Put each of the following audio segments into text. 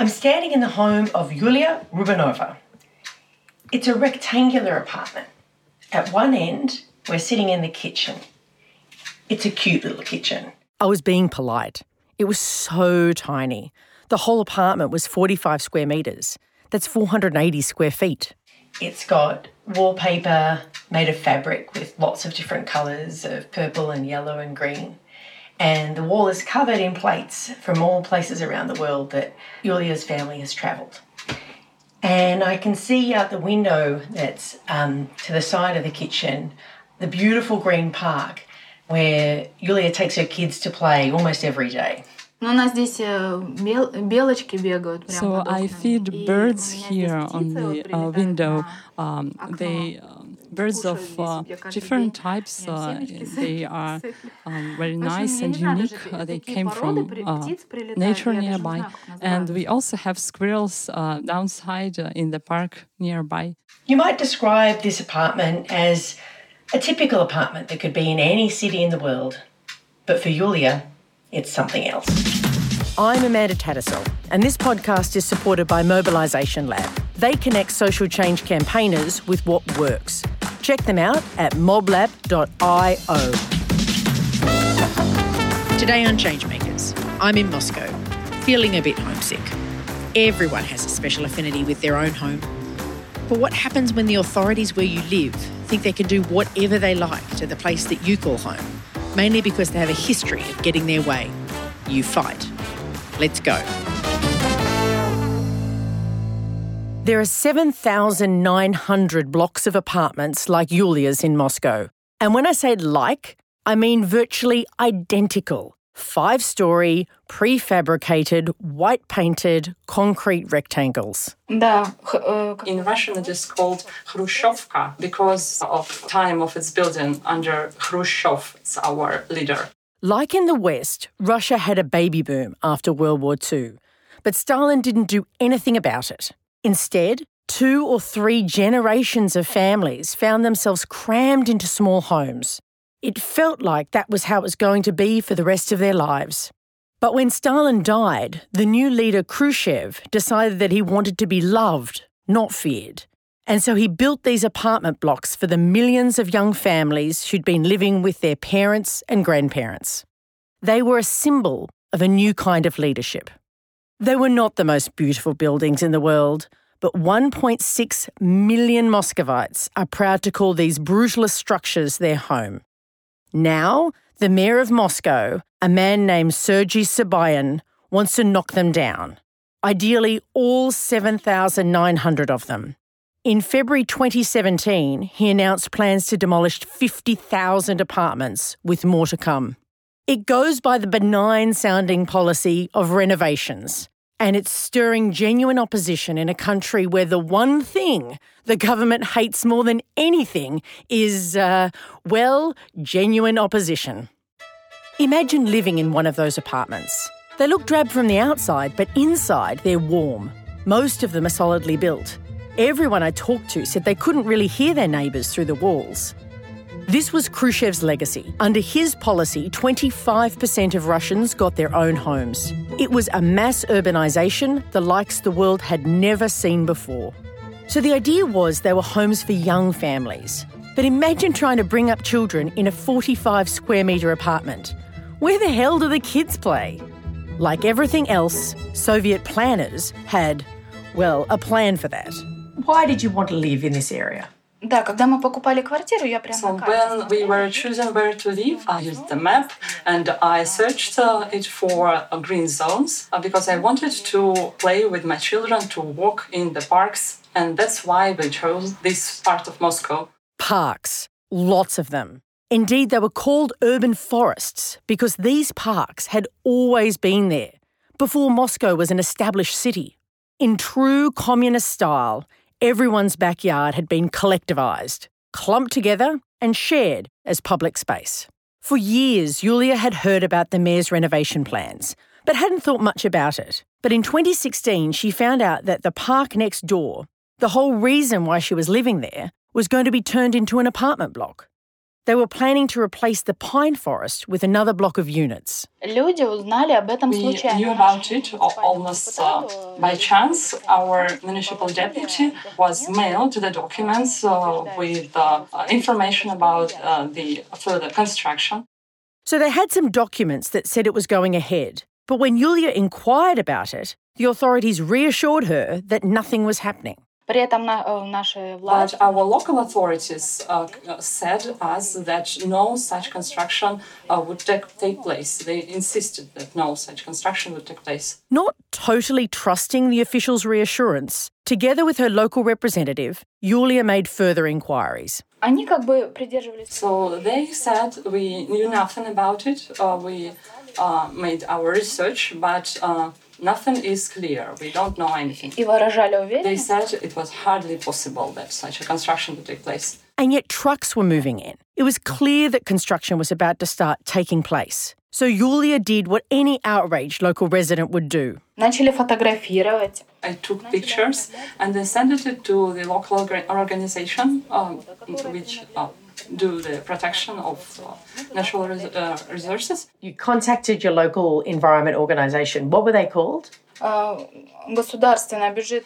I'm standing in the home of Yulia Rubanova. It's a rectangular apartment. At one end, we're sitting in the kitchen. It's a cute little kitchen. I was being polite. It was so tiny. The whole apartment was 45 square metres. That's 480 square feet. It's got wallpaper made of fabric with lots of different colours of purple and yellow and green and the wall is covered in plates from all places around the world that Yulia's family has travelled. And I can see out the window that's um, to the side of the kitchen the beautiful green park where Yulia takes her kids to play almost every day. So I feed birds here on the uh, window. Um, they birds of uh, different types. Uh, they are um, very nice and unique. Uh, they came from nature nearby. And we also have squirrels downside in the park nearby. You might describe this apartment as a typical apartment that could be in any city in the world. But for Yulia, it's something else. I'm Amanda Tattersall, and this podcast is supported by Mobilisation Lab. They connect social change campaigners with what works Check them out at moblab.io. Today on Changemakers, I'm in Moscow, feeling a bit homesick. Everyone has a special affinity with their own home. But what happens when the authorities where you live think they can do whatever they like to the place that you call home, mainly because they have a history of getting their way? You fight. Let's go. There are 7,900 blocks of apartments like Yulia's in Moscow. And when I say like, I mean virtually identical five story, prefabricated, white painted concrete rectangles. Uh, in Russian, it is called Khrushchevka because of time of its building under Khrushchev, our leader. Like in the West, Russia had a baby boom after World War II, but Stalin didn't do anything about it. Instead, two or three generations of families found themselves crammed into small homes. It felt like that was how it was going to be for the rest of their lives. But when Stalin died, the new leader Khrushchev decided that he wanted to be loved, not feared. And so he built these apartment blocks for the millions of young families who'd been living with their parents and grandparents. They were a symbol of a new kind of leadership. They were not the most beautiful buildings in the world, but 1.6 million Muscovites are proud to call these brutalist structures their home. Now, the mayor of Moscow, a man named Sergei Sobyanin, wants to knock them down. Ideally, all 7,900 of them. In February 2017, he announced plans to demolish 50,000 apartments, with more to come. It goes by the benign sounding policy of renovations, and it's stirring genuine opposition in a country where the one thing the government hates more than anything is, uh, well, genuine opposition. Imagine living in one of those apartments. They look drab from the outside, but inside they're warm. Most of them are solidly built. Everyone I talked to said they couldn't really hear their neighbours through the walls. This was Khrushchev's legacy. Under his policy, 25% of Russians got their own homes. It was a mass urbanisation, the likes the world had never seen before. So the idea was they were homes for young families. But imagine trying to bring up children in a 45 square metre apartment. Where the hell do the kids play? Like everything else, Soviet planners had, well, a plan for that. Why did you want to live in this area? Да, когда мы покупали квартиру, я прямо So на карте when we were choosing where to live, I used the map and I searched uh, it for uh, green zones uh, because I wanted to play with my children, to walk in the parks, and that's why we chose this part of Moscow. Parks, lots of them. Indeed, they were called urban forests because these parks had always been there before Moscow was an established city. In true communist style, everyone's backyard had been collectivised, clumped together, and shared as public space. For years, Yulia had heard about the mayor's renovation plans, but hadn't thought much about it. But in 2016, she found out that the park next door, the whole reason why she was living there, was going to be turned into an apartment block. they were planning to replace the pine forest with another block of units. Люди узнали об этом We случайно. knew about it al- almost uh, by chance. Our municipal deputy was mailed the documents uh, with uh, uh, information about uh, the further construction. So they had some documents that said it was going ahead. But when Yulia inquired about it, the authorities reassured her that nothing was happening. При этом на- э, наши власти But our local authorities uh, c- uh, said us that no such construction uh, would take, take place. They insisted that no such construction would take place. Not totally trusting the officials' reassurance, together with her local representative, Yulia made further inquiries. они как бы придерживались So they said we knew nothing about it. Uh, we uh, made our research, but uh, nothing is clear. We don't know anything. и выражали They уверенность, said it was hardly possible that such a construction would take place. And yet trucks were moving in. It was clear that construction was about to start taking place. So Yulia did what any outraged local resident would do. начали фотографировать. I took pictures and then sent it to the local orga- organization, um, which uh, do the protection of natural res uh, resources. You contacted your local environment organization. What were they called? Uh,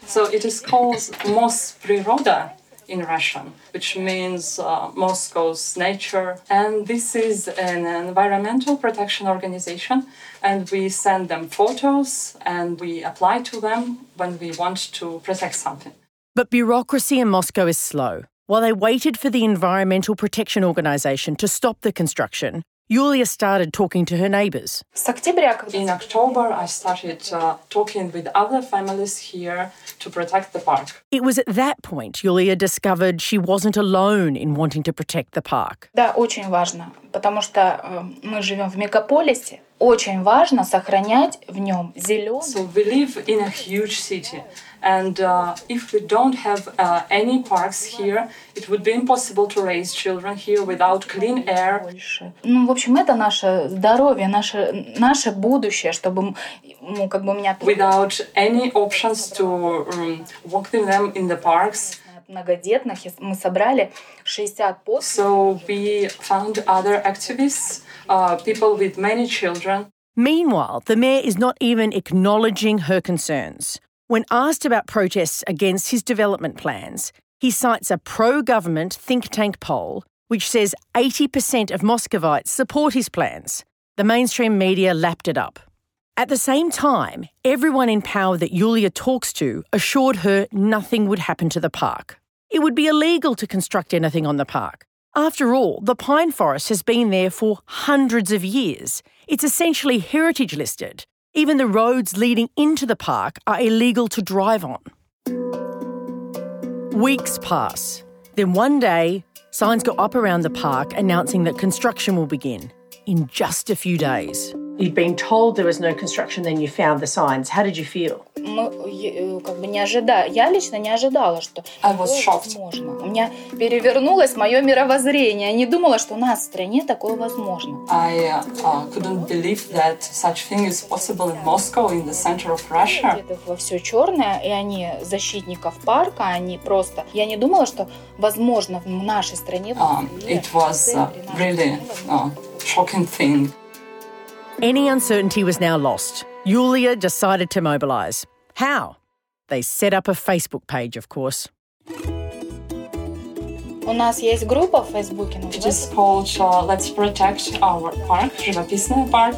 so it is called Mospriroda in Russian, which means uh, Moscow's nature. And this is an environmental protection organization, and we send them photos and we apply to them when we want to protect something. But bureaucracy in Moscow is slow. While they waited for the Environmental Protection Organisation to stop the construction, Yulia started talking to her neighbours. С октября, когда In October, I started uh, talking with other families here to protect the park. It was at that point Yulia discovered she wasn't alone in wanting to protect the park. Да, очень важно, потому что э, мы живем в мегаполисе. Очень важно сохранять в нем зеленый. So we live in a huge city, and uh, if we don't have uh, any parks here, it would be impossible to raise children here without clean air. больше. Ну, в общем, это наше здоровье, наше, наше будущее, чтобы, м, ну, как бы у меня Without any options to um, walk with them in the parks. многодетных, и мы собрали 60 постов. So we found other activists, uh, people with many children. Meanwhile, the mayor is not even acknowledging her concerns. When asked about protests against his development plans, he cites a pro government think tank poll which says 80% of Muscovites support his plans. The mainstream media lapped it up. At the same time, everyone in power that Yulia talks to assured her nothing would happen to the park. It would be illegal to construct anything on the park. After all, the pine forest has been there for hundreds of years. It's essentially heritage listed. Even the roads leading into the park are illegal to drive on. Weeks pass. Then one day, signs go up around the park announcing that construction will begin in just a few days. You'd been told there was no construction, then you found the signs. How did you feel? Мы э, как бы не ожидали, я лично не ожидала, что I was shocked. возможно. У меня перевернулось мое мировоззрение. Я не думала, что у нас в стране такое возможно. I uh, uh, couldn't believe that such thing is possible in Moscow, in the center of Russia. Одетых во все черное, и они защитников парка, они просто... Я не думала, что возможно в нашей стране... Москве, it was uh, really uh, shocking thing. Any uncertainty was now lost. Yulia decided to mobilise. How? They set up a Facebook page, of course. У нас есть группа в Фейсбуке, It is called uh, Let's Protect Our Park, Живописный Park.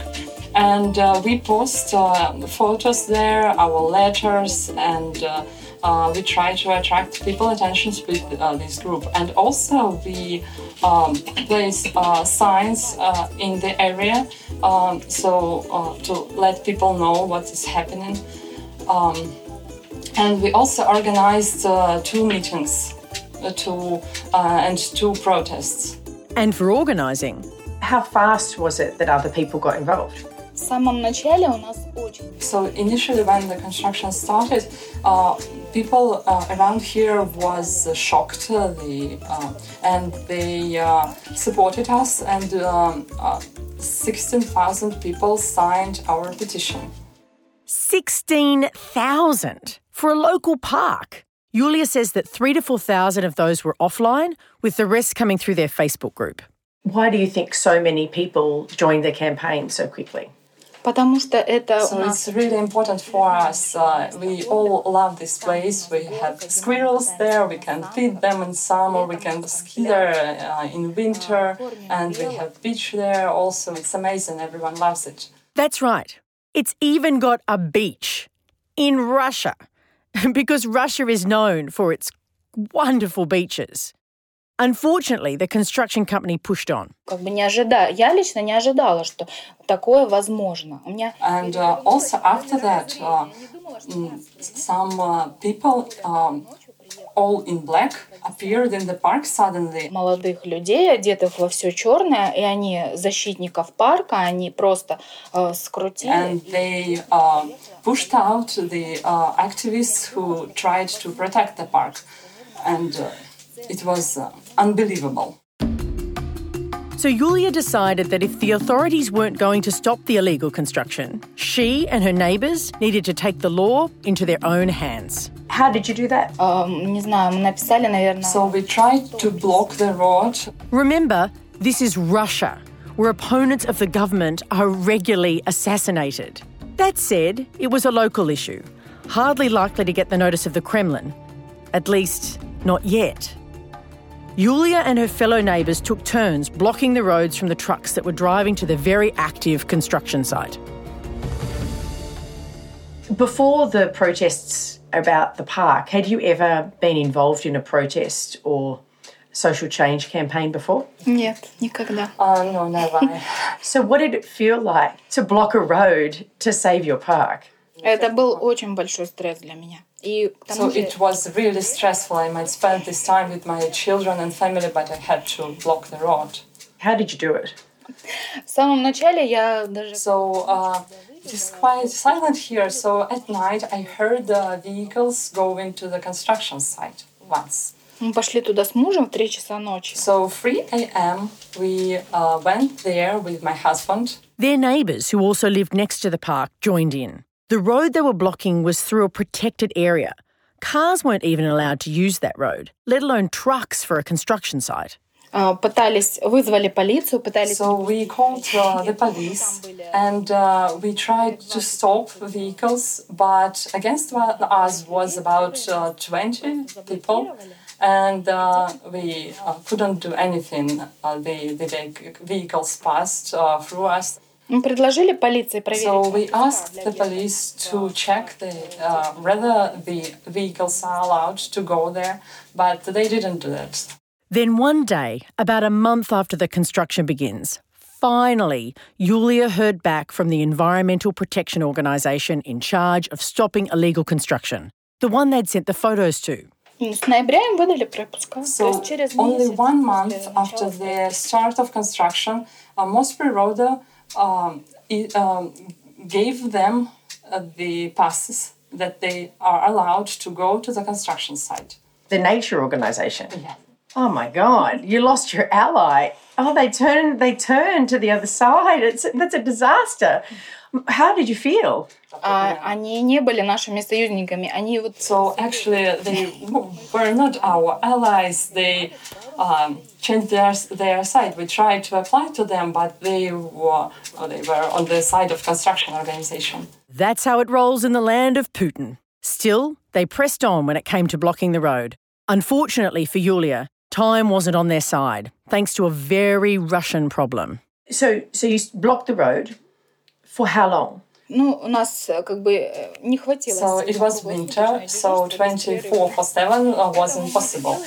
And uh, we post uh, photos there, our letters, and uh, uh, we try to attract people attentions with uh, this group. And also we um, place uh, signs uh, in the area um, so uh, to let people know what is happening. Um, and we also organized uh, two meetings uh, to, uh, and two protests. And for organising, How fast was it that other people got involved? В самом начале у нас очень So initially, when the construction started, uh, people uh, around here was uh, shocked, uh, the, uh, and they uh, supported us, and um, uh, 16,000 people signed our petition. 16,000 for a local park. Yulia says that three to 4,000 of those were offline, with the rest coming through their Facebook group. Why do you think so many people joined the campaign so quickly? Потому что это у So нас it's really important for us. Uh, we all love this place. We have squirrels there. We can feed them in summer. We can ski there uh, in winter, and we have beach there. Also, it's amazing. Everyone loves it. That's right. It's even got a beach in Russia because Russia is known for its wonderful beaches. Unfortunately, the construction company pushed on. как бы не ожидаю. Я лично не ожидала, что такое возможно. У меня And uh, also after that, uh, mm, some uh, people, um, all in black, appeared in the park suddenly. молодых людей, одетых во все черное, и они защитников парка, они просто э, скрутили. And they uh, pushed out the uh, activists who tried to protect the park. And uh, it was uh, unbelievable. So Yulia decided that if the authorities weren't going to stop the illegal construction, she and her neighbours needed to take the law into their own hands. How did you do that? So we tried to block the road. Remember, this is Russia, where opponents of the government are regularly assassinated. That said, it was a local issue, hardly likely to get the notice of the Kremlin. At least, not yet. Yulia and her fellow neighbours took turns blocking the roads from the trucks that were driving to the very active construction site. Before the protests about the park, had you ever been involved in a protest or social change campaign before? нет, никогда. Uh, no, never. So, what did it feel like to block a road to save your park? Это был очень большой стресс для меня. И к so тому же it was really stressful. I might spend this time with my children and family, but I had to block the road. How did you do it? в самом начале я даже So uh, it is quite silent here. So at night, I heard the vehicles going to the construction site once. мы пошли туда с мужем в 3 часа ночи. So 3 a.m. we uh, went there with my husband. Their neighbours, who also lived next to the park, joined in. The road they were blocking was through a protected area. Cars weren't even allowed to use that road, let alone trucks for a construction site. Э, Пытались, вызвали полицию, пытались... So we called uh, the police and uh, we tried to stop vehicles, but against wa- us was about uh, 20 people. And uh, we uh, couldn't do anything. Uh, the, the vehic- vehicles passed uh, through us. Мы предложили полиции проверить. So we asked the police to check um, whether the vehicles are allowed to go there, but they didn't do that. Then one day, about a month after the construction begins, finally, Yulia heard back from the Environmental Protection Organisation in charge of stopping illegal construction, the one they'd sent the photos to. So, only one month after the start of construction, a Mospriroda uh, um, i- um, gave them uh, the passes that they are allowed to go to the construction site. The Nature Organisation. Oh my God, you lost your ally. Oh, they turned they turned to the other side. It's that's a disaster. How did you feel? А они не были нашими союзниками. Они вот So actually, they w- were not our allies. They um, changed their their side. We tried to apply to them, but they were they were on the side of construction organization. That's how it rolls in the land of Putin. Still, they pressed on when it came to blocking the road. Unfortunately for Yulia, time wasn't on their side, thanks to a very Russian problem. So, so you blocked the road for how long? ну, у нас э, как бы э, не хватило. So сил it was круглосуточно winter, so действовать, 24 for 7 uh, wasn't possible.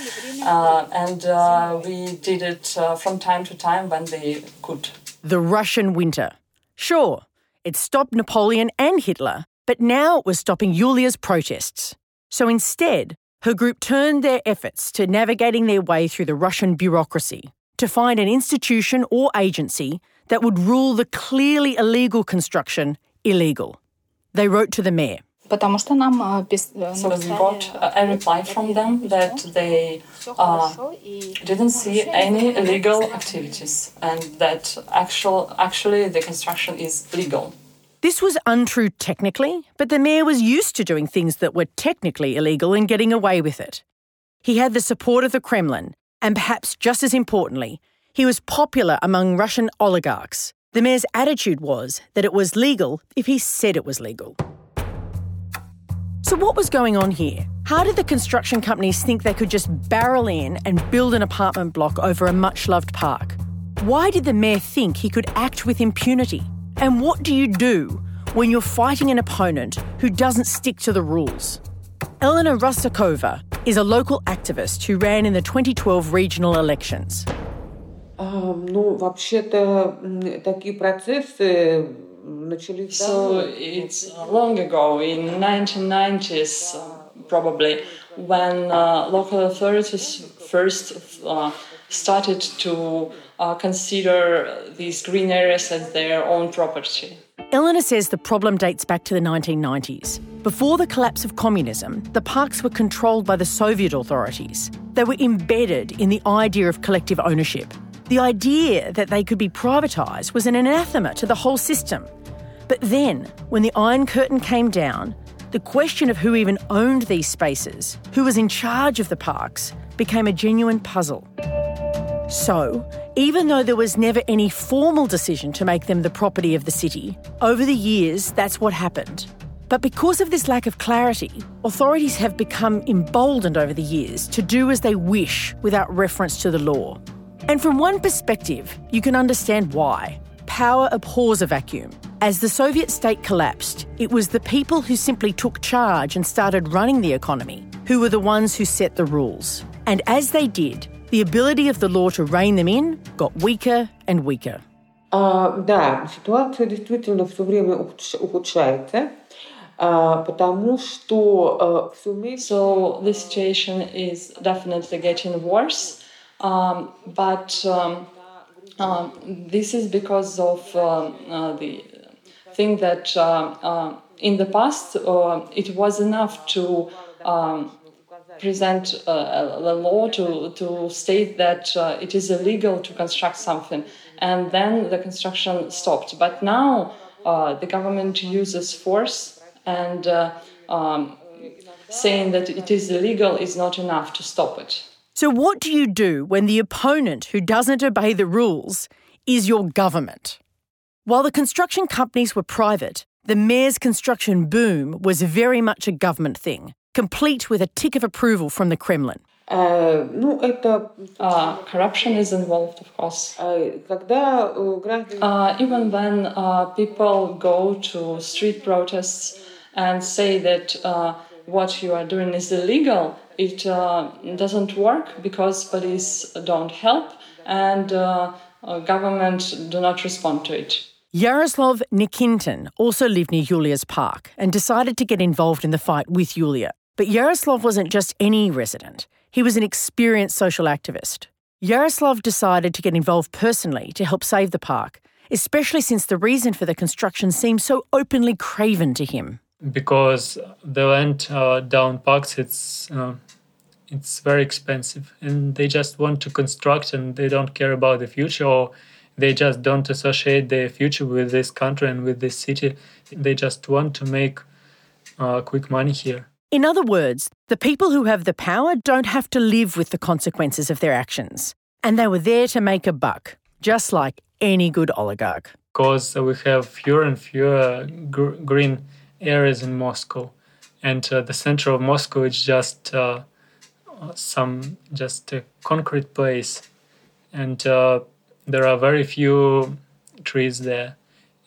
Uh, and uh, we did it uh, from time to time when they could. The Russian winter. Sure, it stopped Napoleon and Hitler, but now it was stopping Yulia's protests. So instead, her group turned their efforts to navigating their way through the Russian bureaucracy to find an institution or agency that would rule the clearly illegal construction illegal. They wrote to the mayor. Потому что нам э, пис- э, So we написали, got uh, a reply from them that they uh, хорошо, и didn't see any illegal activities and that actual, actually the construction is legal. This was untrue technically, but the mayor was used to doing things that were technically illegal and getting away with it. He had the support of the Kremlin, and perhaps just as importantly, He was popular among Russian oligarchs. The mayor's attitude was that it was legal if he said it was legal. So, what was going on here? How did the construction companies think they could just barrel in and build an apartment block over a much loved park? Why did the mayor think he could act with impunity? And what do you do when you're fighting an opponent who doesn't stick to the rules? Elena Rusakova is a local activist who ran in the 2012 regional elections. Ну, вообще-то такие процессы начались So it's long ago, in 1990s uh, probably, when uh, local authorities first uh, started to uh, consider these green areas as their own property. Eleanor says the problem dates back to the 1990s. Before the collapse of communism, the parks were controlled by the Soviet authorities. They were embedded in the idea of collective ownership. the idea that they could be privatised was an anathema to the whole system. But then, when the Iron Curtain came down, the question of who even owned these spaces, who was in charge of the parks, became a genuine puzzle. So, even though there was never any formal decision to make them the property of the city, over the years that's what happened. But because of this lack of clarity, authorities have become emboldened over the years to do as they wish without reference to the law. And from one perspective, you can understand why. Power abhors a vacuum. As the Soviet state collapsed, it was the people who simply took charge and started running the economy who were the ones who set the rules. And as they did, the ability of the law to rein them in got weaker and weaker. А, да, ситуация действительно все время ухудшается, а, потому что все вместе... So the situation is definitely getting worse, um, but um, um, this is because of um, uh, the thing that uh, uh, in the past uh, it was enough to um, present uh, a law to, to state that uh, it is illegal to construct something, and then the construction stopped. But now the government uses force and um, saying that it is illegal is not enough to stop it. So, what do you do when the opponent who doesn't obey the rules is your government? While the construction companies were private, the mayor's construction boom was very much a government thing, complete with a tick of approval from the Kremlin. Uh, uh corruption is involved, of course. Uh, even when uh, people go to street protests and say that uh, what you are doing is illegal, it uh, doesn't work because police don't help and uh, uh, government do not respond to it. Yaroslav Nikintin also lived near Yulia's park and decided to get involved in the fight with Yulia. But Yaroslav wasn't just any resident, he was an experienced social activist. Yaroslav decided to get involved personally to help save the park, especially since the reason for the construction seemed so openly craven to him. Because the land uh, down parks, it's uh, it's very expensive. And they just want to construct and they don't care about the future or they just don't associate their future with this country and with this city. They just want to make uh, quick money here. In other words the people who have the power don't have to live with the consequences of their actions. And they were there to make a buck just like any good oligarch. Because we have fewer and fewer gr- green areas in moscow and uh, the center of moscow is just uh, some just a concrete place, and uh, there are very few trees there.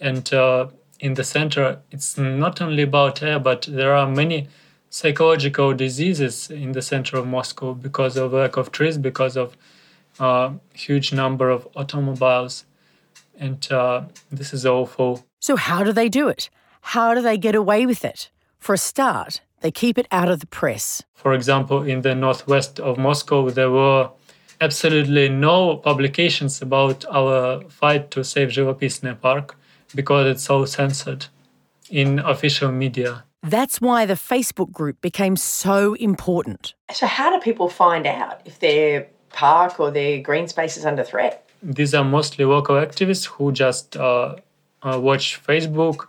And uh, in the center, it's not only about air, but there are many psychological diseases in the center of Moscow because of lack of trees, because of uh, huge number of automobiles, and uh, this is awful. So how do they do it? How do they get away with it? For a start, they keep it out of the press. For example, in the northwest of Moscow, there were absolutely no publications about our fight to save Zhivopisne Park because it's so censored in official media. That's why the Facebook group became so important. So, how do people find out if their park or their green space is under threat? These are mostly local activists who just uh, uh, watch Facebook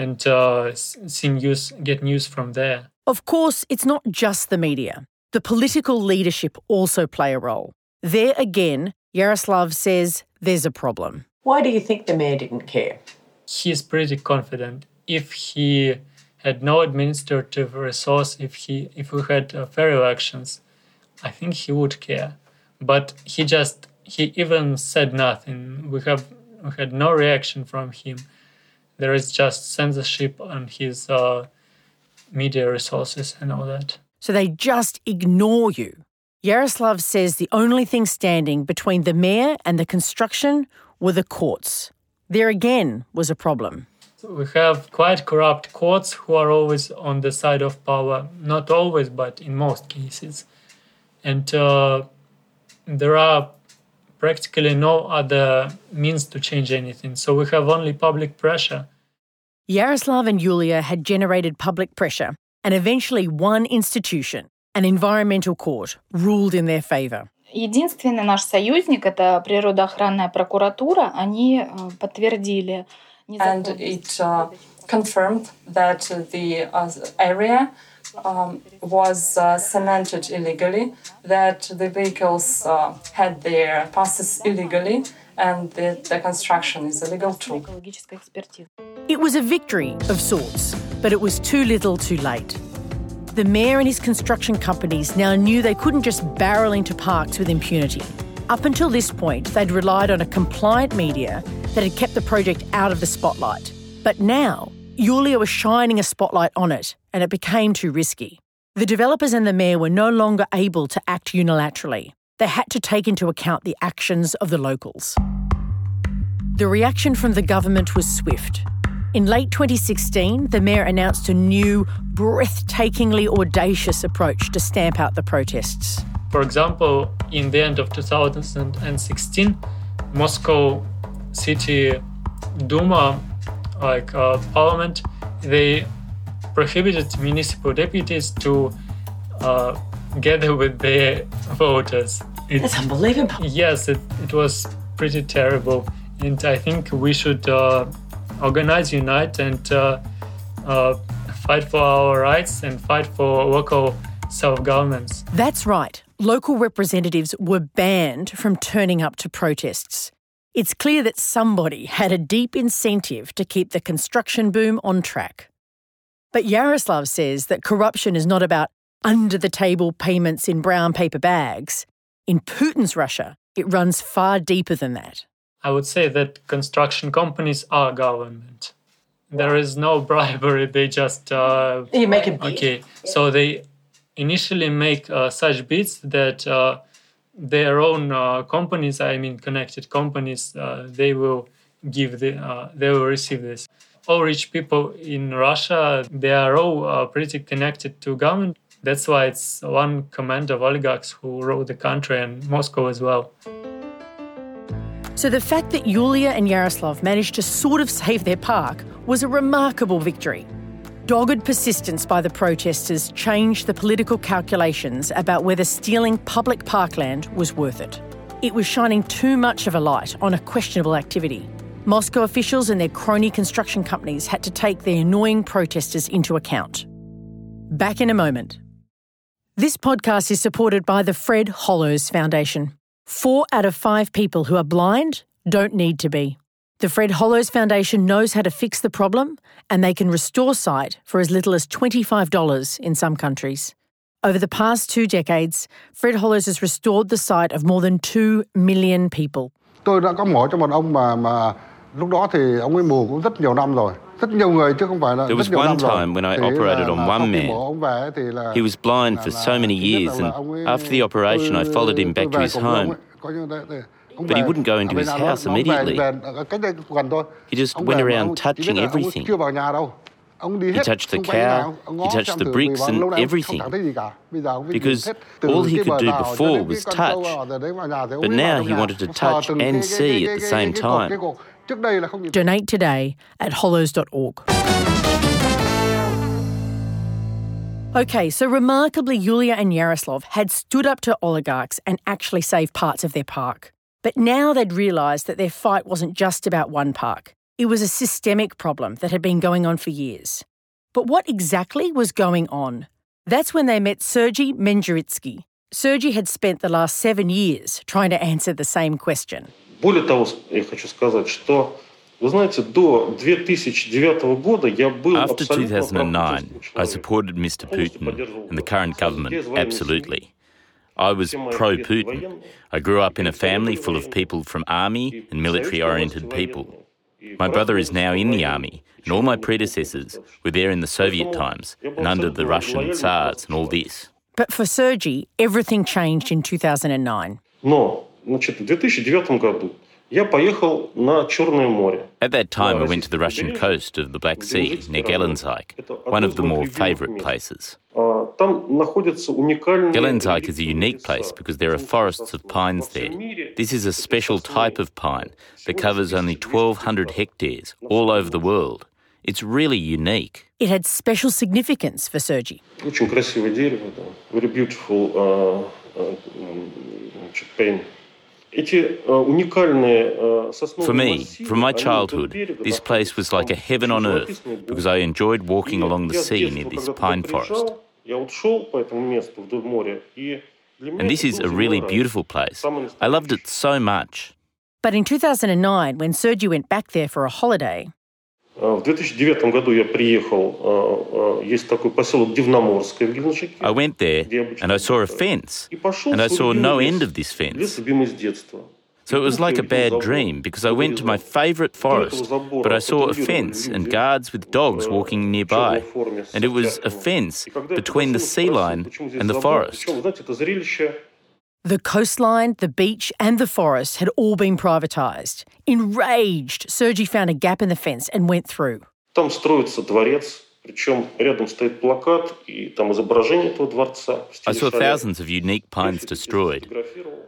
and uh, see news, get news from there. Of course, it's not just the media. The political leadership also play a role. There again, Yaroslav says there's a problem. Why do you think the mayor didn't care? He's pretty confident. If he had no administrative resource, if he if we had uh, fair elections, I think he would care. But he just he even said nothing. We have we had no reaction from him. There is just censorship on his uh, media resources and all that. So they just ignore you. Yaroslav says the only thing standing between the mayor and the construction were the courts. There again was a problem. We have quite corrupt courts who are always on the side of power. Not always, but in most cases. And uh, there are practically no other means to change anything. So we have only public pressure. Yaroslav and Yulia had generated public pressure, and eventually one institution, an environmental court, ruled in their favour. Единственный наш союзник, это природоохранная прокуратура, они подтвердили And it uh, confirmed that the uh, area um, was uh, cemented illegally, that the vehicles uh, had their passes illegally, and that the construction is illegal too. It was a victory of sorts, but it was too little too late. The mayor and his construction companies now knew they couldn't just barrel into parks with impunity. Up until this point, they'd relied on a compliant media that had kept the project out of the spotlight. But now, Yulia was shining a spotlight on it, and it became too risky. The developers and the mayor were no longer able to act unilaterally. They had to take into account the actions of the locals. The reaction from the government was swift. In late 2016, the mayor announced a new, breathtakingly audacious approach to stamp out the protests. For example, in the end of 2016, Moscow City Duma, like uh, parliament, they prohibited municipal deputies to uh, gather with their voters. It, That's unbelievable. Yes, it, it was pretty terrible. And I think we should uh, organize, unite, and uh, uh, fight for our rights and fight for local self governments. That's right. Local representatives were banned from turning up to protests. It's clear that somebody had a deep incentive to keep the construction boom on track. But Yaroslav says that corruption is not about under the table payments in brown paper bags. In Putin's Russia, it runs far deeper than that. I would say that construction companies are government. There is no bribery. They just uh, you make a bid. Okay, so they initially make uh, such bids that uh, their own uh, companies, I mean connected companies, uh, they will give the uh, they will receive this. All rich people in Russia, they are all uh, pretty connected to government. That's why it's one command of oligarchs who rule the country and Moscow as well. So the fact that Yulia and Yaroslav managed to sort of save their park was a remarkable victory. Dogged persistence by the protesters changed the political calculations about whether stealing public parkland was worth it. It was shining too much of a light on a questionable activity. Moscow officials and their crony construction companies had to take the annoying protesters into account. Back in a moment. This podcast is supported by the Fred Hollows Foundation. Four out of five people who are blind don't need to be. The Fred Hollows Foundation knows how to fix the problem, and they can restore sight for as little as $25 in some countries. Over the past two decades, Fred Hollows has restored the sight of more than 2 million people. Tôi đã có mổ cho một ông mà mà lúc đó thì ông ấy mù cũng rất nhiều năm rồi. Rất nhiều người chứ không phải là There was one time when I operated on one man. He was blind for so many years and after the operation I followed him back to his home. But he wouldn't go into his house immediately. He just went around touching everything. He touched the cow, he touched the bricks and everything. Because all he could do before was touch. But now he wanted to touch and see at the same time. Donate today at hollows.org. Okay, so remarkably, Yulia and Yaroslav had stood up to oligarchs and actually saved parts of their park. But now they'd realised that their fight wasn't just about one park. It was a systemic problem that had been going on for years. But what exactly was going on? That's when they met Sergei Mendzhuritsky, Sergey had spent the last seven years trying to answer the same question. Более того, я хочу сказать, что After 2009, I supported Mr. Putin and the current government absolutely. I was pro Putin. I grew up in a family full of people from army and military oriented people. My brother is now in the army, and all my predecessors were there in the Soviet times and under the Russian Tsars and all this. But for Sergei, everything changed in 2009. Но, значит, в 2009 году at that time, I went to the Russian coast of the Black Sea, near Gelendzhik, one of the more favourite places. Gelendzhik is a unique place because there are forests of pines there. This is a special type of pine that covers only 1,200 hectares all over the world. It's really unique. It had special significance for Sergei. Very beautiful uh, uh, pain. For me, from my childhood, this place was like a heaven on earth because I enjoyed walking along the sea near this pine forest. And this is a really beautiful place. I loved it so much. But in 2009, when Sergey went back there for a holiday, В 2009 году я приехал, есть такой поселок Дивноморское в Геленджике. I went there and I saw a fence, and I saw no end of this fence. Лес любимый с детства. So it was like a bad dream because I went to my favourite forest, but I saw a fence and guards with dogs walking nearby. And it was a fence between the sea line and the forest. The coastline, the beach, and the forest had all been privatised. Enraged, Sergei found a gap in the fence and went through. Там строится дворец, причем рядом стоит плакат, и там изображение этого дворца. I saw thousands of unique pines destroyed.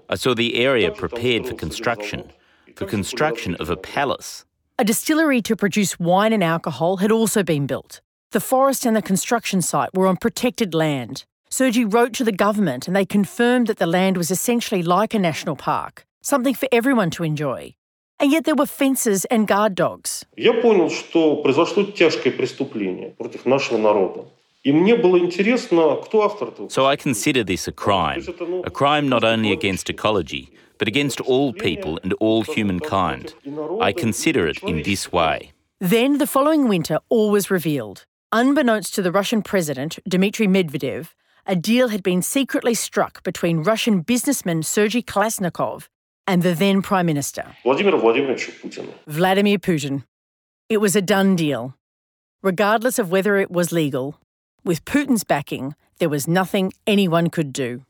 I saw the area prepared for construction, for construction of a palace. A distillery to produce wine and alcohol had also been built. The forest and the construction site were on protected land. Sergi wrote to the government and they confirmed that the land was essentially like a national park, something for everyone to enjoy. And yet there were fences and guard dogs. Я понял, что произошло тяжкое преступление против нашего народа. So I consider this a crime, a crime not only against ecology, but against all people and all humankind. I consider it in this way. Then the following winter, all was revealed. Unbeknownst to the Russian president, Dmitry Medvedev, a deal had been secretly struck between Russian businessman Sergei Kolesnikov and the then Prime Minister, Vladimir Vladimirovich Putin. Vladimir Putin. It was a done deal. Regardless of whether it was legal, with Putin's backing, there was nothing anyone could do.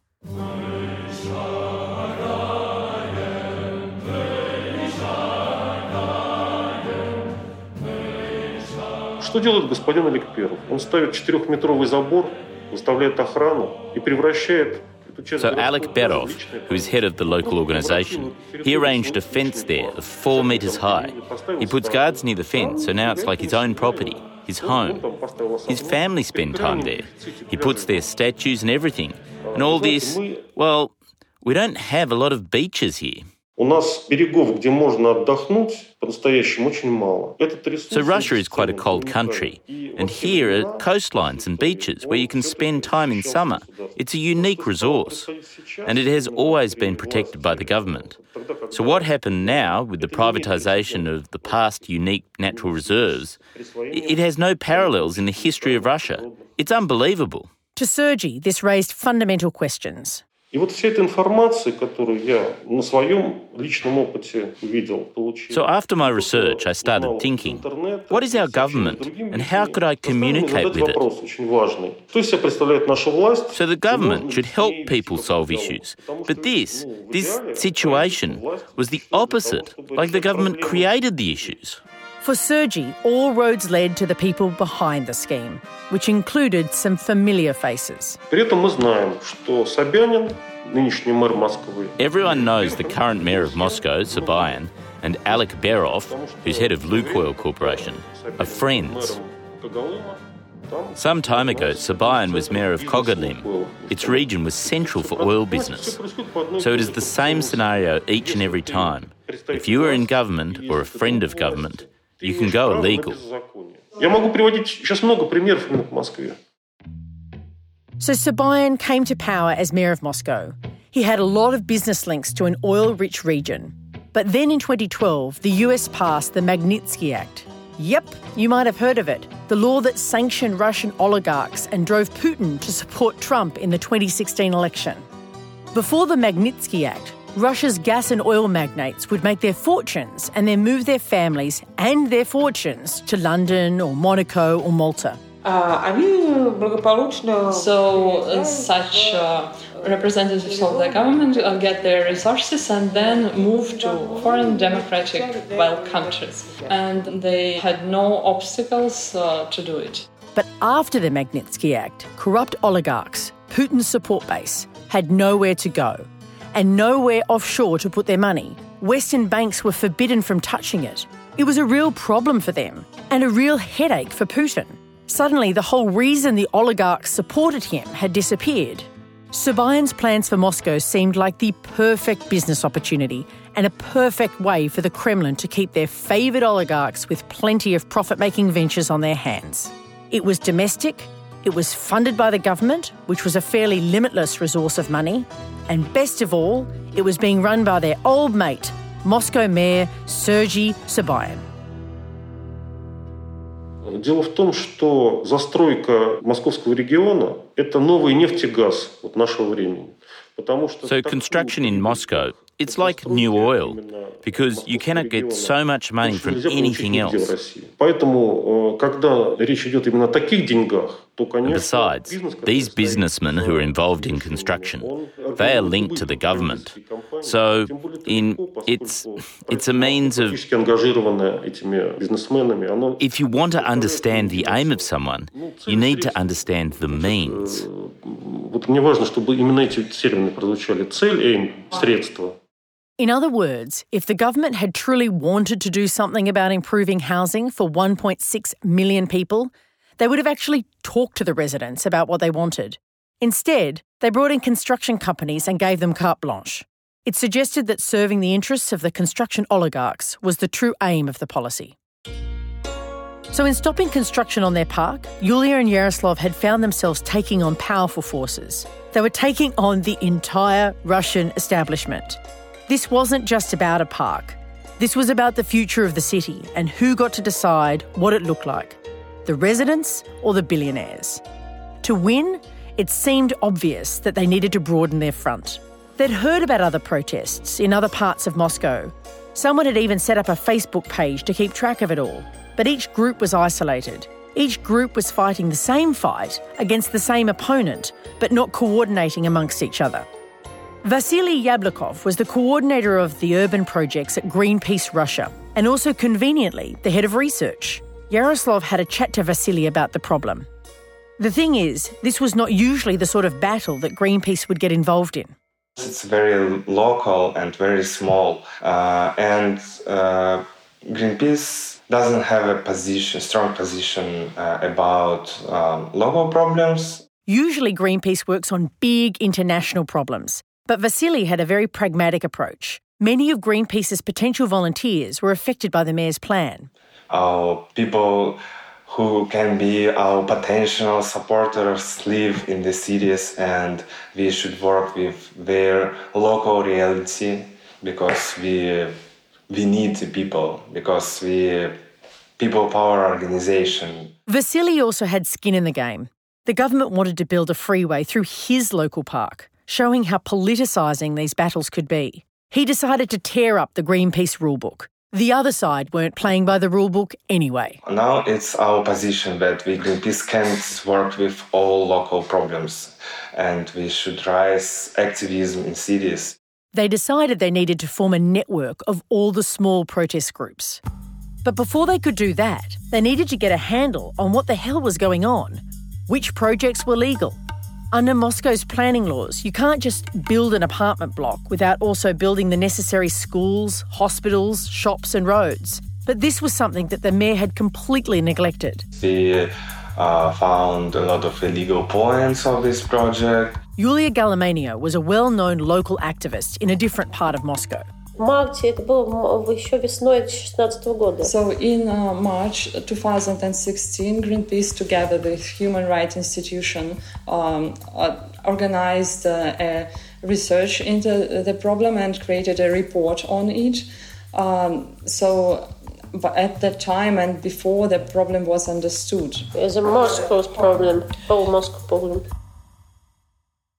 Что делает господин Олег Первый? Он ставит четырехметровый забор выставляет охрану и превращает So Alec Berov, who is head of the local organisation, he arranged a fence there of four metres high. He puts guards near the fence, so now it's like his own property, his home. His family spend time there. He puts their statues and everything. And all this, well, we don't have a lot of beaches here. У нас берегов, где можно отдохнуть, по-настоящему очень мало. So Russia is quite a cold country, and here are coastlines and beaches where you can spend time in summer. It's a unique resource, and it has always been protected by the government. So what happened now with the privatisation of the past unique natural reserves, it has no parallels in the history of Russia. It's unbelievable. To Sergi, this raised fundamental questions. И вот вся эта информация, которую я на своем личном опыте увидел, получил. So after my research, I started thinking, what is our government and how could I communicate with it? очень важный. Кто из себя представляет наша власть? So the government should help people solve issues. But this, this situation was the opposite, like the government created the issues. For Sergi, all roads led to the people behind the scheme, which included some familiar faces. Everyone knows the current mayor of Moscow, Sobyanin, and Alec Berov, who's head of Lukoil Corporation, are friends. Some time ago, Sobyanin was mayor of Kogalym. Its region was central for oil business. So it is the same scenario each and every time. If you are in government or a friend of government, you can go illegal. Я могу приводить сейчас много примеров Москве. So Sobyanin came to power as mayor of Moscow. He had a lot of business links to an oil rich region. But then in 2012, the US passed the Magnitsky Act. Yep, you might have heard of it. The law that sanctioned Russian oligarchs and drove Putin to support Trump in the 2016 election. Before the Magnitsky Act, Russia's gas and oil magnates would make their fortunes and then move their families and their fortunes to London or Monaco or Malta. So, uh, such uh, representatives of the government uh, get their resources and then move to foreign democratic well countries. And they had no obstacles uh, to do it. But after the Magnitsky Act, corrupt oligarchs, Putin's support base, had nowhere to go and nowhere offshore to put their money. Western banks were forbidden from touching it. It was a real problem for them and a real headache for Putin. Suddenly, the whole reason the oligarchs supported him had disappeared. Sobyanin's plans for Moscow seemed like the perfect business opportunity and a perfect way for the Kremlin to keep their favoured oligarchs with plenty of profit making ventures on their hands. It was domestic, it was funded by the government, which was a fairly limitless resource of money, and best of all, it was being run by their old mate, Moscow Mayor Sergei Sobyanin. Дело в том, что застройка московского региона – это новый нефть и газ вот нашего времени. So construction in Moscow, it's like new oil because you cannot get so much money from anything else. Поэтому, когда речь идет именно о таких деньгах, Besides, these businessmen who are involved in construction, they are linked to the government. So, in it's it's a means of. If you want to understand the aim of someone, you need to understand the means. In other words, if the government had truly wanted to do something about improving housing for 1.6 million people, they would have actually talked to the residents about what they wanted. Instead, they brought in construction companies and gave them carte blanche. It suggested that serving the interests of the construction oligarchs was the true aim of the policy. So, in stopping construction on their park, Yulia and Yaroslav had found themselves taking on powerful forces. They were taking on the entire Russian establishment. This wasn't just about a park, this was about the future of the city and who got to decide what it looked like the residents or the billionaires. To win, it seemed obvious that they needed to broaden their front. They'd heard about other protests in other parts of Moscow. Someone had even set up a Facebook page to keep track of it all. But each group was isolated. Each group was fighting the same fight against the same opponent, but not coordinating amongst each other. Vasily Yablokov was the coordinator of the urban projects at Greenpeace Russia and also conveniently the head of research. Yaroslav had a chat to Vasily about the problem. The thing is, this was not usually the sort of battle that Greenpeace would get involved in. It's very local and very small, uh, and uh, Greenpeace doesn't have a position, strong position uh, about um, local problems. Usually, Greenpeace works on big international problems, but Vasily had a very pragmatic approach. Many of Greenpeace's potential volunteers were affected by the mayor's plan. Uh, people who can be our potential supporters live in the cities and we should work with their local reality because we we need the people because we people power organization. Vasily also had skin in the game. The government wanted to build a freeway through his local park showing how politicizing these battles could be he decided to tear up the greenpeace rulebook the other side weren't playing by the rulebook anyway. Now it's our position that we Greenpeace can't work with all local problems and we should rise activism in cities. They decided they needed to form a network of all the small protest groups. But before they could do that, they needed to get a handle on what the hell was going on. Which projects were legal? Under Moscow's planning laws, you can't just build an apartment block without also building the necessary schools, hospitals, shops, and roads. But this was something that the mayor had completely neglected. We uh, found a lot of illegal points of this project. Yulia Galyamina was a well known local activist in a different part of Moscow марте, это было еще весной 2016 года. So in uh, March 2016, Greenpeace, together with Human Rights Institution, um, uh, organized uh, a research into the problem and created a report on it. Um, so but at that time and before the problem was understood. It's a Moscow's problem, whole Moscow problem.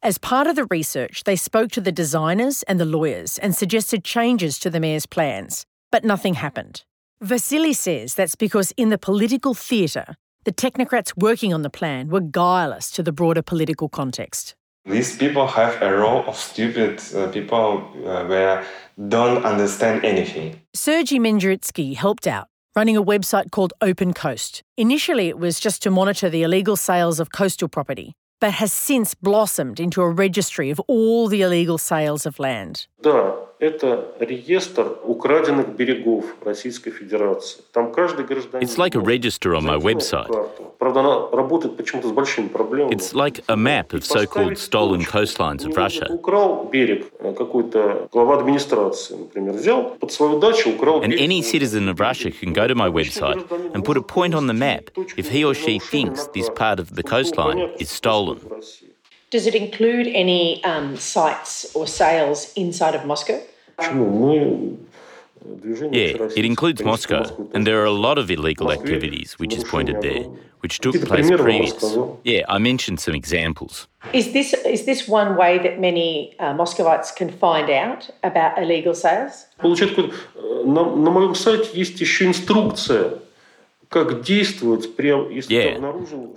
As part of the research, they spoke to the designers and the lawyers and suggested changes to the mayor's plans, but nothing happened. Vasily says that's because in the political theatre, the technocrats working on the plan were guileless to the broader political context. These people have a role of stupid uh, people uh, where don't understand anything. Sergei Mendritsky helped out, running a website called Open Coast. Initially, it was just to monitor the illegal sales of coastal property, but has since blossomed into a registry of all the illegal sales of land. Да, It's like a register on my website. It's like a map of so-called stolen coastlines of Russia. And any citizen of Russia can go to my website and put a point on the map if he or she thinks this part of the coastline is stolen. Does it include any um, sites or sales inside of Moscow? Yeah, it includes Moscow, and there are a lot of illegal activities, which is pointed there, which took place previous. Yeah, I mentioned some examples. Is this is this one way that many uh, Moscovites can find out about illegal sales? На, на моем сайте есть еще инструкция yeah,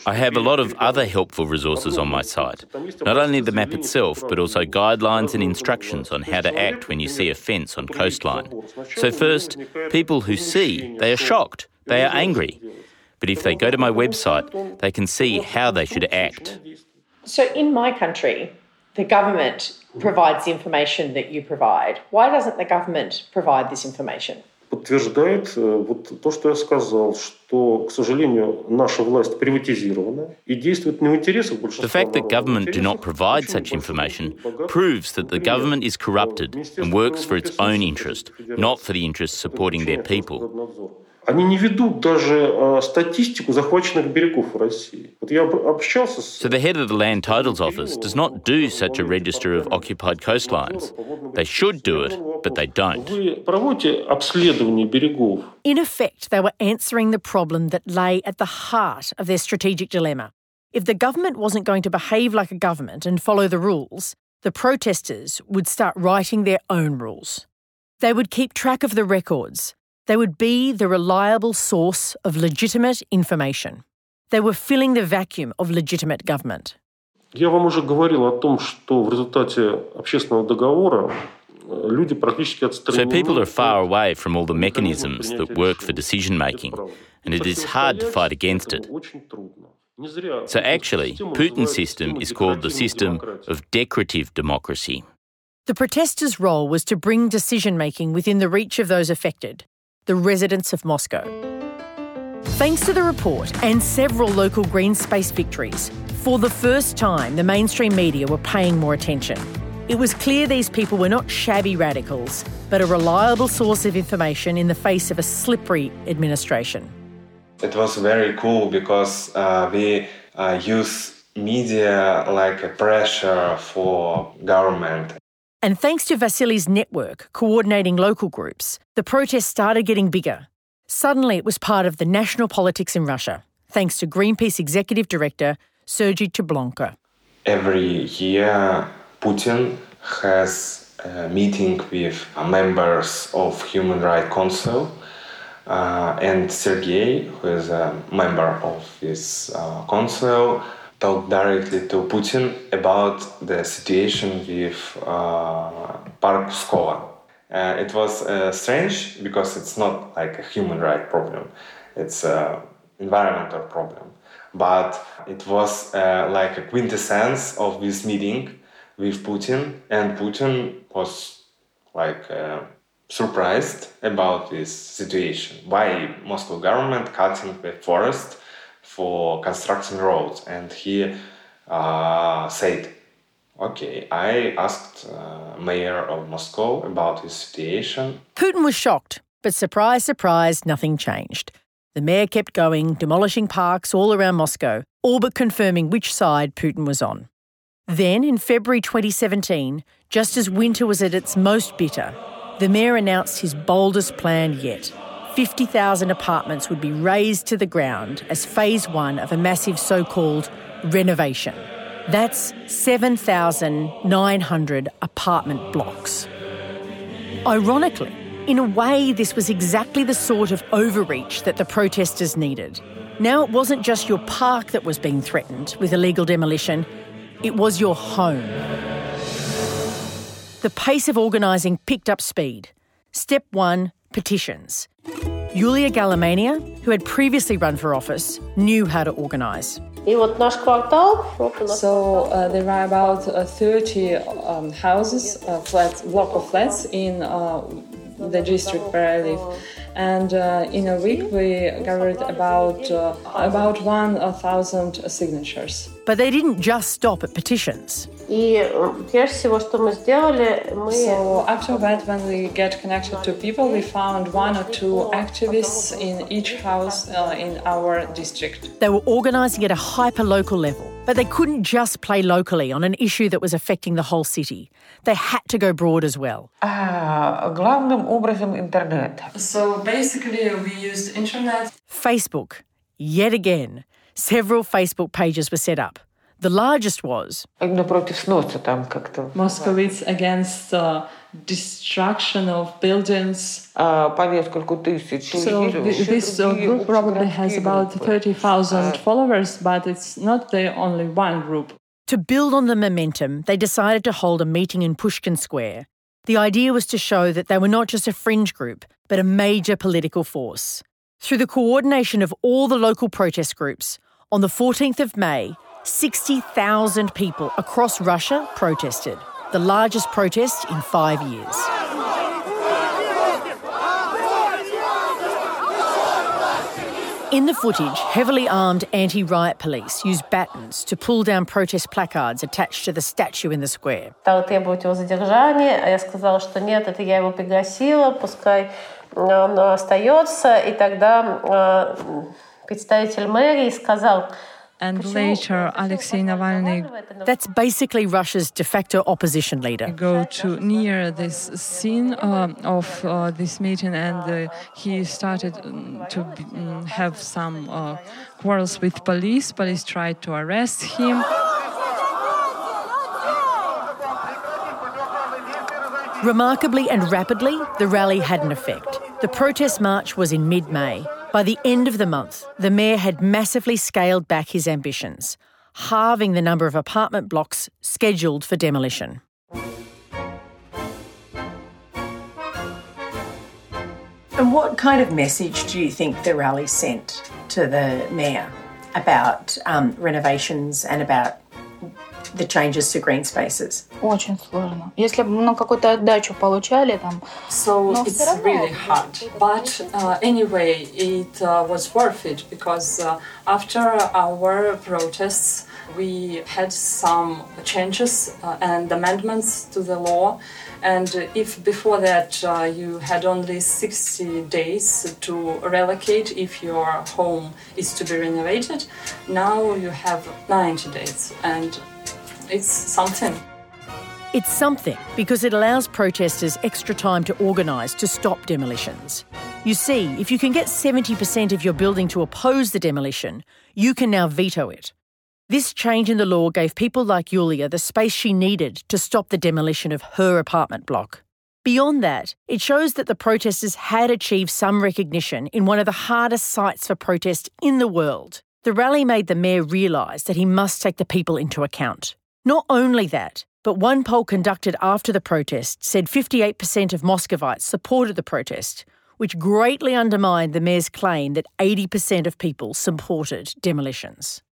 I have a lot of other helpful resources on my site. Not only the map itself, but also guidelines and instructions on how to act when you see a fence on coastline. So, first, people who see, they are shocked, they are angry. But if they go to my website, they can see how they should act. So, in my country, the government provides the information that you provide. Why doesn't the government provide this information? подтверждает вот то, что я сказал, что, к сожалению, наша власть приватизирована и действует не в интересах большинства The fact that government do not provide such information proves that the government is corrupted and works for its own interest, not for the interests supporting their people. Они не ведут даже статистику захваченных берегов в России. Вот я общался с... So the head of the Land Titles Office does not do such a register of occupied coastlines. They should do it, but they don't. Вы проводите обследование берегов. In effect, they were answering the problem that lay at the heart of their strategic dilemma. If the government wasn't going to behave like a government and follow the rules, the protesters would start writing their own rules. They would keep track of the records, they would be the reliable source of legitimate information. They were filling the vacuum of legitimate government. Я вам уже говорил о том, что в результате общественного договора люди практически отстранены. So people are far away from all the mechanisms that work for decision making, and it is hard to fight against it. So actually, Putin's system is called the system of decorative democracy. The protesters' role was to bring decision making within the reach of those affected, the residents of Moscow. Thanks to the report and several local green space victories, for the first time the mainstream media were paying more attention. It was clear these people were not shabby radicals, but a reliable source of information in the face of a slippery administration. It was very cool because uh, we uh, use media like a pressure for government and thanks to Vasily's network coordinating local groups, the protests started getting bigger. Suddenly, it was part of the national politics in Russia, thanks to Greenpeace Executive Director Sergei Chablonka. Every year, Putin has a meeting with members of Human Rights Council, uh, and Sergei, who is a member of this uh, council, talk directly to Putin about the situation with uh, Park Pskova. Uh, it was uh, strange because it's not like a human right problem; it's an environmental problem. But it was uh, like a quintessence of this meeting with Putin, and Putin was like uh, surprised about this situation. Why Moscow government cutting the forest? For constructing roads, and he uh, said, Okay, I asked uh, mayor of Moscow about his situation. Putin was shocked, but surprise, surprise, nothing changed. The mayor kept going, demolishing parks all around Moscow, all but confirming which side Putin was on. Then, in February 2017, just as winter was at its most bitter, the mayor announced his boldest plan yet. 50,000 apartments would be razed to the ground as phase one of a massive so called renovation. That's 7,900 apartment blocks. Ironically, in a way, this was exactly the sort of overreach that the protesters needed. Now it wasn't just your park that was being threatened with illegal demolition, it was your home. The pace of organising picked up speed. Step one petitions. Yulia Galyamina, who had previously run for office, knew how to organise. So uh, there are about uh, 30 um, houses, uh, flats, block of flats in uh, the district where I live. And uh, in a week, we gathered about uh, about 1,000 signatures. But they didn't just stop at petitions. So after that, when we get connected to people, we found one or two activists in each house uh, in our district. They were organising at a hyper local level, but they couldn't just play locally on an issue that was affecting the whole city. They had to go broad as well. главным образом интернет. So basically, we used internet. Facebook, yet again. Several Facebook pages were set up. The largest was Moscovites against uh, destruction of buildings. So this uh, group probably has about 30,000 followers, but it's not the only one group. To build on the momentum, they decided to hold a meeting in Pushkin Square. The idea was to show that they were not just a fringe group, but a major political force. Through the coordination of all the local protest groups, on the 14th of May, 60,000 people across Russia protested, the largest protest in five years. In the footage, heavily armed anti riot police used batons to pull down protest placards attached to the statue in the square. Стала требовать его задержания, а я сказала, что нет, это я его пригласила, пускай он остается. И тогда представитель мэрии сказал, and later Alexei Navalny. That's basically Russia's de facto opposition leader. Go to near this scene uh, of uh, this meeting, and uh, he started to be, um, have some uh, quarrels with police. Police tried to arrest him. Remarkably and rapidly, the rally had an effect. The protest march was in mid May. By the end of the month, the mayor had massively scaled back his ambitions, halving the number of apartment blocks scheduled for demolition. And what kind of message do you think the rally sent to the mayor about um, renovations and about the changes to green spaces? Очень сложно. Если бы на какую-то отдачу получали там. So it's really hard. But uh, anyway, it uh, was worth it because uh, after our protests, we had some changes uh, and amendments to the law. And if before that uh, you had only 60 days to relocate if your home is to be renovated, now you have 90 days. And it's something. It's something because it allows protesters extra time to organise to stop demolitions. You see, if you can get 70% of your building to oppose the demolition, you can now veto it. This change in the law gave people like Yulia the space she needed to stop the demolition of her apartment block. Beyond that, it shows that the protesters had achieved some recognition in one of the hardest sites for protest in the world. The rally made the mayor realise that he must take the people into account. Not only that, but one poll conducted after the protest said 58% of Muscovites supported the protest, which greatly undermined the mayor's claim that 80% of people supported demolitions.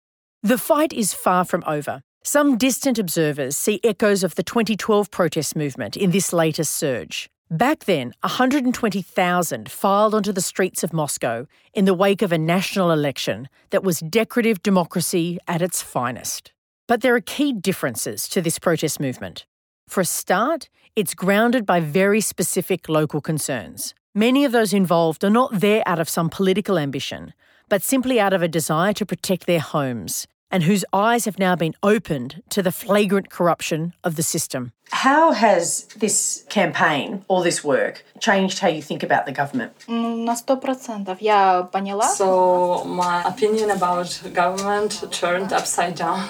The fight is far from over. Some distant observers see echoes of the 2012 protest movement in this latest surge. Back then, 120,000 filed onto the streets of Moscow in the wake of a national election that was decorative democracy at its finest. But there are key differences to this protest movement. For a start, it's grounded by very specific local concerns. Many of those involved are not there out of some political ambition, but simply out of a desire to protect their homes, and whose eyes have now been opened to the flagrant corruption of the system. How has this campaign, all this work, changed how you think about the government? На сто процентов. Я поняла. So my opinion about government turned upside down,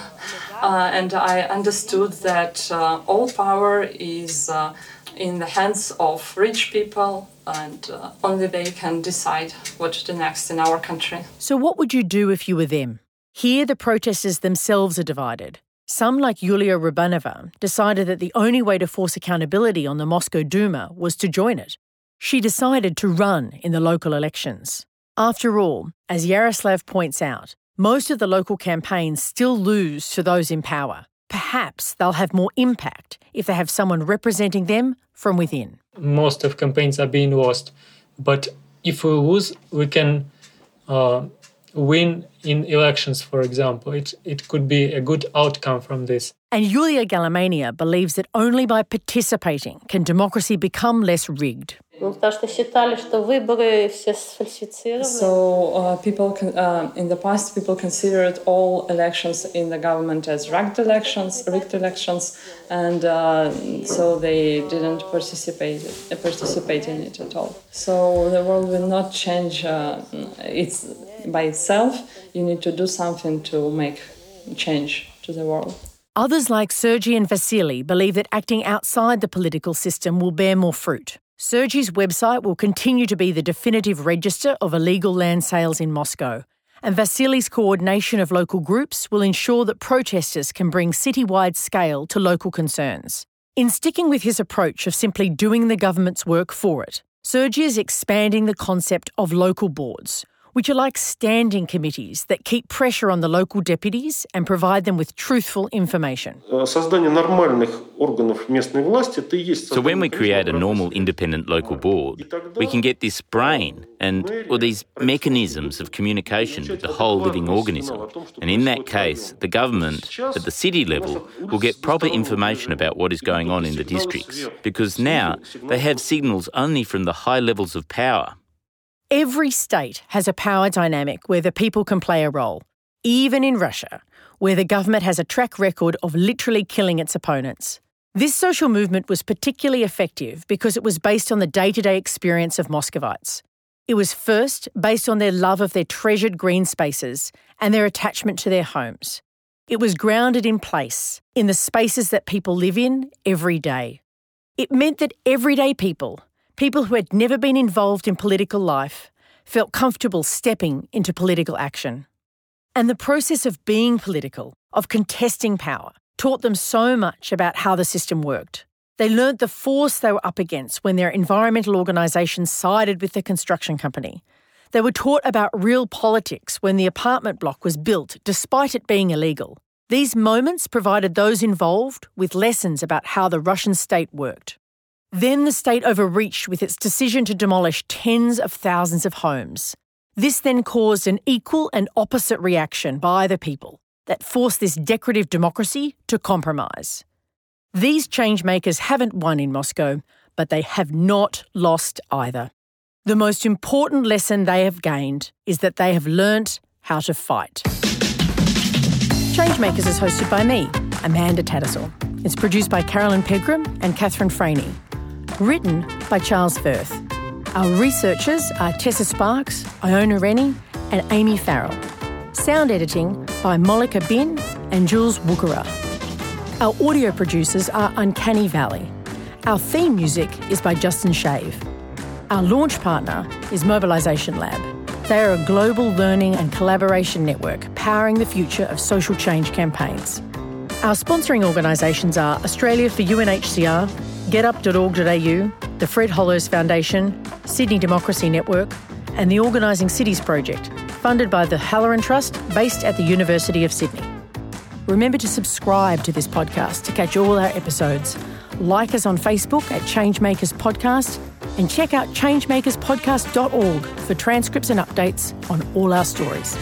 uh, and I understood that uh, all power is uh, in the hands of rich people and uh, only they can decide what to do next in our country. So, what would you do if you were them? Here, the protesters themselves are divided. Some, like Yulia Rubanova, decided that the only way to force accountability on the Moscow Duma was to join it. She decided to run in the local elections. After all, as Yaroslav points out, most of the local campaigns still lose to those in power. Perhaps they'll have more impact if they have someone representing them from within. Most of campaigns are being lost, but if we lose, we can uh, win in elections, for example. It, it could be a good outcome from this. And Yulia Galyamina believes that only by participating can democracy become less rigged. So uh, people can, uh, in the past people considered all elections in the government as rigged elections, rigged elections, and uh, so they didn't participate participate in it at all. So the world will not change. Uh, it's by itself. You need to do something to make change to the world. Others like Sergei and Vasily believe that acting outside the political system will bear more fruit. Sergei's website will continue to be the definitive register of illegal land sales in Moscow, and Vasily's coordination of local groups will ensure that protesters can bring citywide scale to local concerns. In sticking with his approach of simply doing the government's work for it, Sergei is expanding the concept of local boards, which are like standing committees that keep pressure on the local deputies and provide them with truthful information. So, when we create a normal independent local board, we can get this brain and or these mechanisms of communication with the whole living organism. And in that case, the government at the city level will get proper information about what is going on in the districts. because now they have signals only from the high levels of power Every state has a power dynamic where the people can play a role, even in Russia, where the government has a track record of literally killing its opponents. This social movement was particularly effective because it was based on the day to day experience of Moscovites. It was first based on their love of their treasured green spaces and their attachment to their homes. It was grounded in place, in the spaces that people live in every day. It meant that everyday people, people who had never been involved in political life felt comfortable stepping into political action. And the process of being political, of contesting power, taught them so much about how the system worked. They learned the force they were up against when their environmental organisations sided with the construction company. They were taught about real politics when the apartment block was built despite it being illegal. These moments provided those involved with lessons about how the Russian state worked. Then the state overreached with its decision to demolish tens of thousands of homes. This then caused an equal and opposite reaction by the people that forced this decorative democracy to compromise. These changemakers haven't won in Moscow, but they have not lost either. The most important lesson they have gained is that they have learnt how to fight. Changemakers is hosted by me, Amanda Tattersall. It's produced by Carolyn Pegram and Catherine Franey written by Charles Firth. Our researchers are Tessa Sparks, Iona Rennie, and Amy Farrell. Sound editing by Molika Bin and Jules Wukara. Our audio producers are Uncanny Valley. Our theme music is by Justin Shave. Our launch partner is Mobilisation Lab. They are a global learning and collaboration network powering the future of social change campaigns. Our sponsoring organisations are Australia for UNHCR, getup.org.au, the Fred Hollows Foundation, Sydney Democracy Network, and the Organising Cities Project, funded by the Halloran Trust based at the University of Sydney. Remember to subscribe to this podcast to catch all our episodes. Like us on Facebook at Changemakers Podcast and check out changemakerspodcast.org for transcripts and updates on all our stories.